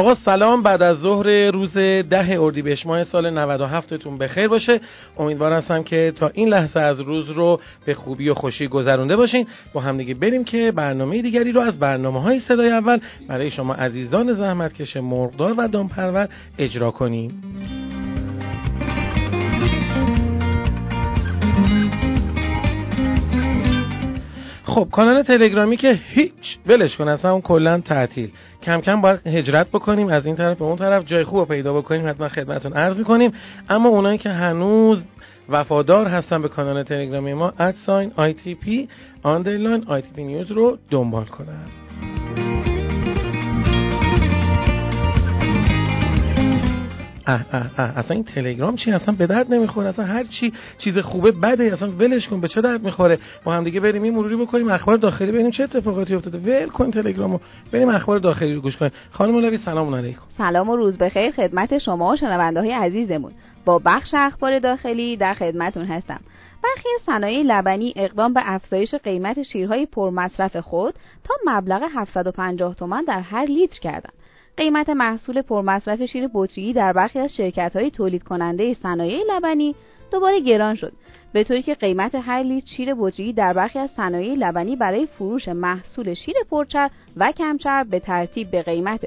آقا سلام بعد از ظهر روز ده اردیبهشت ماه سال 97 تون بخیر باشه. امیدوار هستم که تا این لحظه از روز رو به خوبی و خوشی گذرونده باشین. با همدیگه بریم که برنامه دیگری رو از برنامه های صدای اول برای شما عزیزان زحمتکش مرغدار و دامپرور اجرا کنیم. خب کانال تلگرامی که هیچ ولش کن اصلا اون کلا تعطیل. کم کم باید هجرت بکنیم از این طرف به اون طرف جای خوب پیدا بکنیم حتما خدمتون عرض می‌کنیم. اما اونایی که هنوز وفادار هستن به کانال تلگرامی ما at sign ITP underline ITP news رو دنبال کنن. اه اصلا این تلگرام چی؟ اصلا به درد نمی‌خوره. اصلا هر چی چیز خوبه بده. اصلا ولش کن. به چه درد می‌خوره؟ با هم دیگه بریم این مروری بکنیم اخبار داخلی ببینیم. چه اتفاقاتی افتاده؟ ول کن تلگرامو. بریم اخبار داخلی رو گوش کنیم. خانم مولوی سلام علیکم. سلام و روز بخیر خدمت شما و شنونده های عزیزمون. با بخش اخبار داخلی در خدمتون هستم. برخی صنایع لبنی اقدام به افزایش قیمت شیرهای پرمصرف خود تا مبلغ 750 تومان در هر لیتر کردند. قیمت محصول پرمصرف شیر بطری در برخی از شرکت های تولید کننده صنایع لبنی دوباره گران شد. به طوری که قیمت هر لیتر شیر بطری در برخی از صنایع لبنی برای فروش محصول شیر پرچر و کمچر به ترتیب به قیمت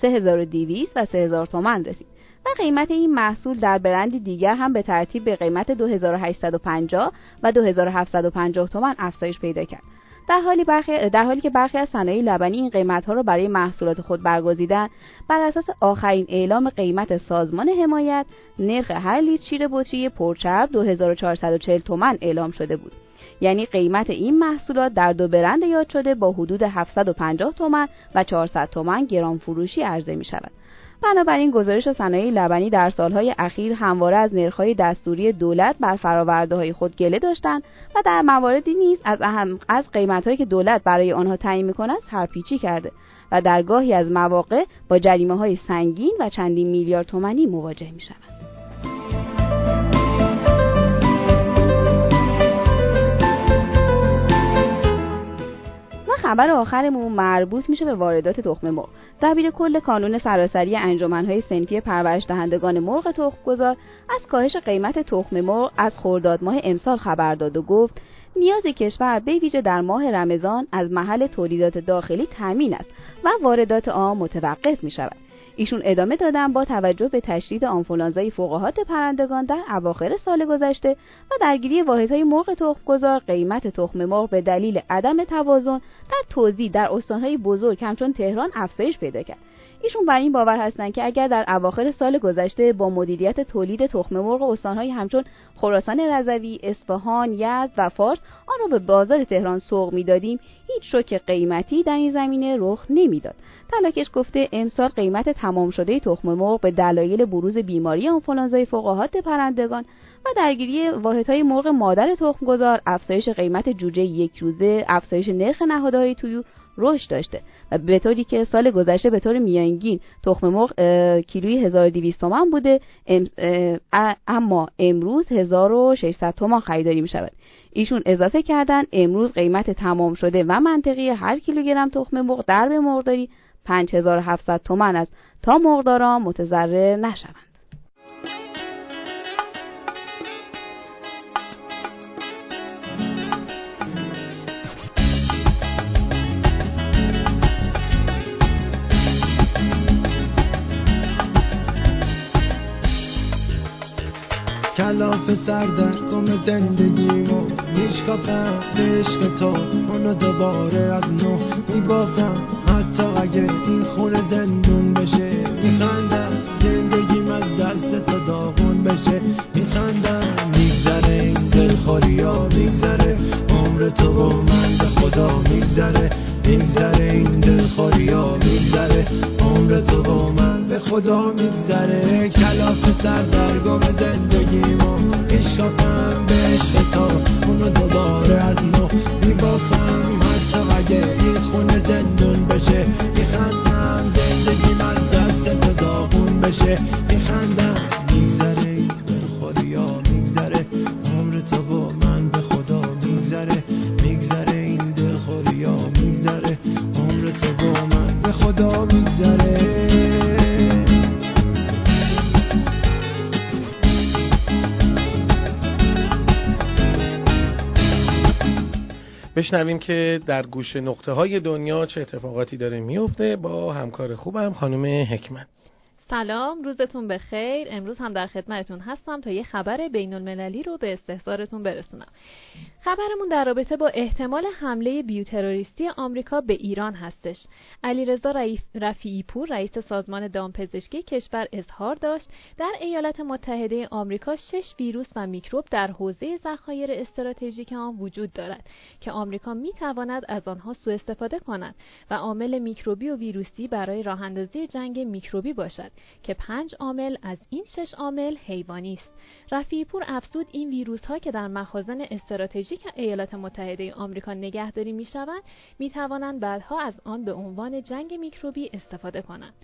3200 و 3000 تومان رسید و قیمت این محصول در برند دیگر هم به ترتیب به قیمت 2850 و 2750 تومان افزایش پیدا کرد. در حالی, برخی در حالی که برخی از صنایع لبنی این قیمت ها را برای محصولات خود برگزیدن بر اساس آخرین اعلام قیمت سازمان حمایت نرخ هر لیتر شیر بطری پرچرب 2440 تومن اعلام شده بود. یعنی قیمت این محصولات در دو برند یاد شده با حدود 750 تومن و 400 تومن گران فروشی عرضه می شود بنابراین گزارش صنایع لبنی در سالهای اخیر همواره از نرخ‌های دستوری دولت بر های خود گله داشتند و در مواردی نیز از از قیمتهایی که دولت برای آنها تعیین می‌کند سرپیچی کرده و در گاهی از مواقع با جریمه های سنگین و چندین میلیارد تومانی مواجه می شود. خبر آخرمون مربوط میشه به واردات تخم مرغ. دبیر کل کانون سراسری انجمنهای سنفی پرورش دهندگان مرغ تخمگذار از کاهش قیمت تخم مرغ از خرداد ماه امسال خبر داد و گفت نیاز کشور به ویژه در ماه رمضان از محل تولیدات داخلی تامین است و واردات آن متوقف می شود. ایشون ادامه دادن با توجه به تشدید آنفولانزای فوقهات پرندگان در اواخر سال گذشته و درگیری واحدهای مرغ تخمگذار قیمت تخم مرغ به دلیل عدم توازن در توزیع در استانهای بزرگ همچون تهران افزایش پیدا کرد. ایشون بر این باور هستند که اگر در اواخر سال گذشته با مدیریت تولید تخم مرغ استانهایی همچون خراسان رضوی، اصفهان، یزد و فارس آن را به بازار تهران سوق می‌دادیم هیچ شوک قیمتی در این زمینه رخ نمی‌داد. تلاکش گفته امسال قیمت تمام شده تخم مرغ به دلایل بروز بیماری آنفولانزای فوقهات پرندگان و درگیری واحدهای مرغ مادر تخمگذار افزایش قیمت جوجه یک روزه افزایش نرخ نهادهای تویور رشد داشته و به طوری که سال گذشته به طور میانگین تخم مرغ کیلویی 1200 تومان بوده. اما امروز 1600 تومان خریداری می شود ایشون اضافه کردن امروز قیمت تمام شده و منطقی هر کیلوگرم تخم مرغ در به مرغداری 5700 تومان است. تا مرغداران متضرر نشوند. کلاف سر در گم زندگیمو میشکافم عشق تو اونو دوباره از نو میبافم. حتی اگه این خونه زندون بشه میخندم. زندگیم از دست تو داغون بشه. میخندم. میگذره این دلخوری ها میگذره. عمر تو با من به خدا میگذره. میگذره این دلخوری ها میگذره. عمر تو با من به خدا میگذره. کلاف سر گم زندگیمو میشکافم به تو اونو دوباره از نو میبافم. حتی این خونه زندون بشه میخندم. زندگی من دست بشه. بشنویم که در گوش نقطه های دنیا چه اتفاقاتی داره میفته با همکار خوبم خانم حکمت. سلام روزتون بخیر. امروز هم در خدمتتون هستم تا یه خبر بین المللی رو به استحضارتون برسونم. خبرمون در رابطه با احتمال حمله بیوتروریستی آمریکا به ایران هستش. علیرضا رفیعی پور رئیس سازمان دامپزشکی کشور اظهار داشت در ایالات متحده آمریکا شش ویروس و میکروب در حوزه ذخایر استراتژیک آن وجود دارد که آمریکا می‌تواند از آنها سوء استفاده کند و عامل میکروبی و ویروسی برای راه جنگ میکروبی باشد. که پنج عامل از این شش عامل حیوانی است. رفیعی پور افزود این ویروس ها که در مخازن استراتژیک ایالات متحده آمریکا نگهداری می شوند می توانند بعدها از آن به عنوان جنگ میکروبی استفاده کنند.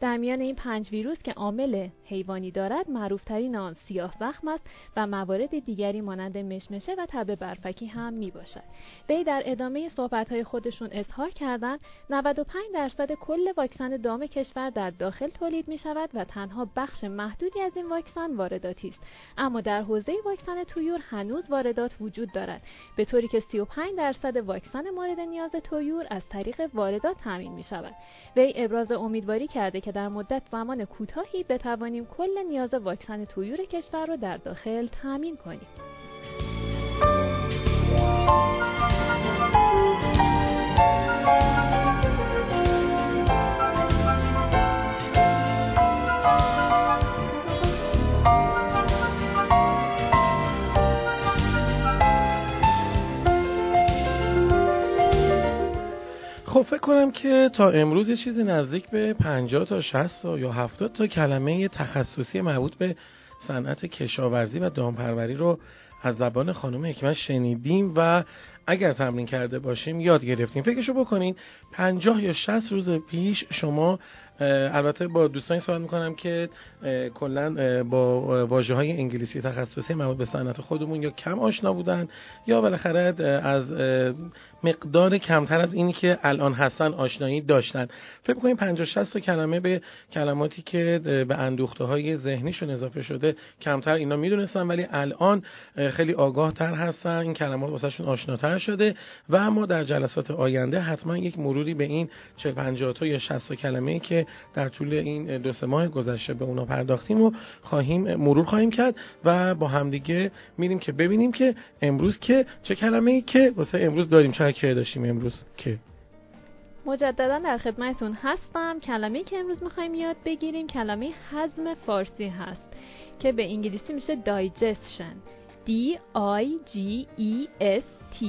در میان این پنج ویروس که عامل حیوانی دارد معروفترین آن سیاه زخم است و موارد دیگری مانند مشمشه و تب برفکی هم می باشد. وی در ادامه صحبتهای خودشون اظهار کردند 95 درصد کل واکسن دام کشور در داخل تولید می شود و تنها بخش محدودی از این واکسن وارداتی است. اما در حوزه واکسن تویور هنوز واردات وجود دارد. به طوری که 35 درصد واکسن مورد نیاز تویور از طریق واردات تامین می شود وی ابراز امیدواری کرده که در مدت زمان کوتاهی بتوانیم کل نیاز واکسن تویور کشور را در داخل تامین کنیم. فکر کنم که تا امروز یه چیزی نزدیک به 50 تا 60 یا 70 تا کلمه تخصصی مربوط به صنعت کشاورزی و دامپروری رو از زبان خانم حکمت شنیدیم و اگر تمرین کرده باشیم یاد گرفتیم. فکرشو بکنین 50 یا 60 روز پیش شما البته با دوستانی صحبت می‌کنم که کلا با واژه های انگلیسی تخصصی مربوط به صنعت خودمون یا کم آشنا بودن یا بالاخره از مقدار کمتر از اینی که الان هستن آشنایی داشتن. فکر کنیم 50 60 تا کلمه به کلماتی که به اندوخته های ذهنیشون اضافه شده کمتر اینا می‌دونستن ولی الان خیلی آگاه تر هستن. این کلمات واسهشون آشناتر شده و اما در جلسات آینده حتما یک مروری به این 40 50 تا یا 60 کلمه که در طول این دو سه ماه گذشته به اونا پرداختیم و خواهیم مرور خواهیم کرد و با همدیگه میریم که ببینیم که امروز که چه کلمه ای که واسه امروز داریم چه که داشتیم امروز که. مجددا در خدمتتون هستم. کلمه که امروز می‌خوایم یاد بگیریم کلمه حزم فارسی هست که به انگلیسی میشه digestion. D I G E S T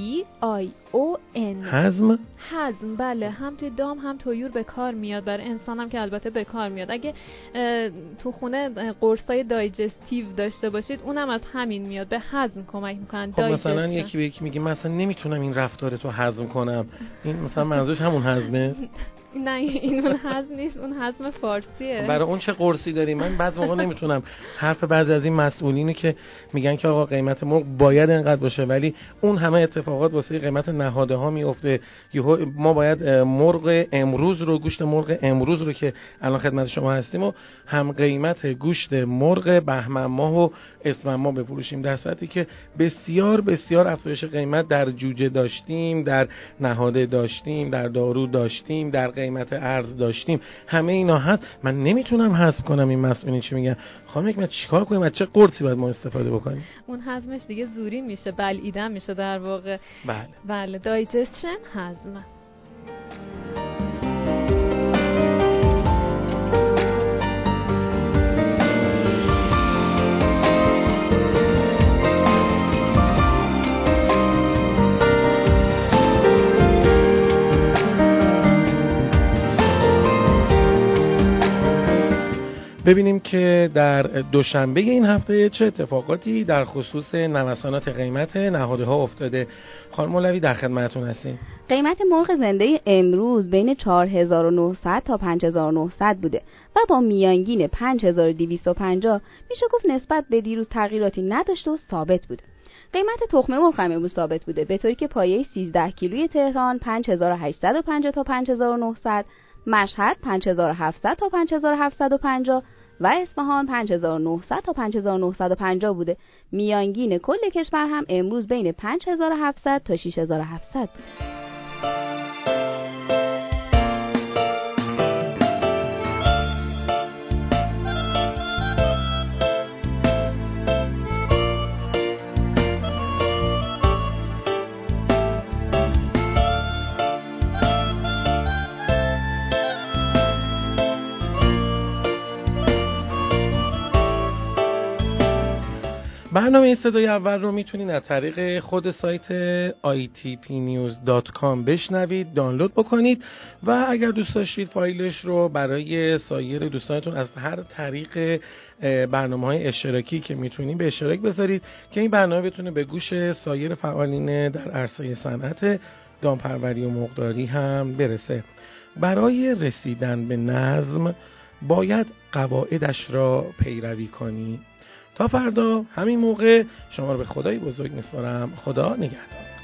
I O N. حزم؟ حزم بله. هم توی دام هم تویور به کار میاد. برای انسان هم که البته به کار میاد. اگه تو خونه قرصای دایجستیو داشته باشید اونم از همین میاد. به هضم کمک می‌کنن. خب مثلا یکی به یکی میگه مثلا نمی‌تونم این رفتار تو هضم کنم. این مثلا منظورش همون هضمه نه این اون حزم نیست اون حزم فارسیه. برای اون چه قرصی داری من بعض موقع نمی‌تونم. حرف بعضی از این مسئولینی که میگن که آقا قیمت مرغ باید انقدر باشه ولی اون همه اتفاقات واسه قیمت نهاده ها میفته ما باید مرغ امروز رو گوشت مرغ امروز رو که الان خدمت شما هستیم و هم قیمت گوشت مرغ بهمن ماه و اسفند ماه بفروشیم. در صورتی که بسیار بسیار افزایش قیمت در جوجه داشتیم در نهاده داشتیم در دارو داشتیم در قیمت ارز داشتیم. همه اینا هست. من نمی‌تونم حذف کنم این مسئولین چی میگن؟ خانم من چیکار کنیم؟ از چه قرصی باید ما استفاده بکنیم؟ اون هضمش دیگه زوری میشه. بلعیدن میشه در واقع. بله. بله. دایجستشن هضم ببینیم که در دوشنبه این هفته چه اتفاقاتی در خصوص نوسانات قیمت نهاده ها افتاده. خانم مولوی در خدمتتون هستیم. قیمت مرغ زنده امروز بین 4900 تا 5900 بوده و با میانگین 5250 میشه گفت نسبت به دیروز تغییراتی نداشته و ثابت بوده قیمت تخم مرغ هم امروز ثابت بوده به طوری که پایه 13 کیلوی تهران 5850 تا 5900 مشهد 5700 تا 5750 و اصفهان 5900 تا 5950 بوده. میانگین کل کشور هم امروز بین 5700 تا 6700 برنامه صدای اول رو می‌تونید از طریق خود سایت itpnews.com بشنوید دانلود بکنید و اگر دوست داشتید فایلش رو برای سایر دوستانتون از هر طریق برنامه های اشتراکی که می‌تونید به اشتراک بذارید که این برنامه بتونه به گوش سایر فعالین در عرصه صنعت دامپروری و مقداری هم برسه. برای رسیدن به نظم باید قواعدش را پیروی کنید تا فردا همین موقع شما رو به خدای بزرگ میسپارم. خدا نگهدار.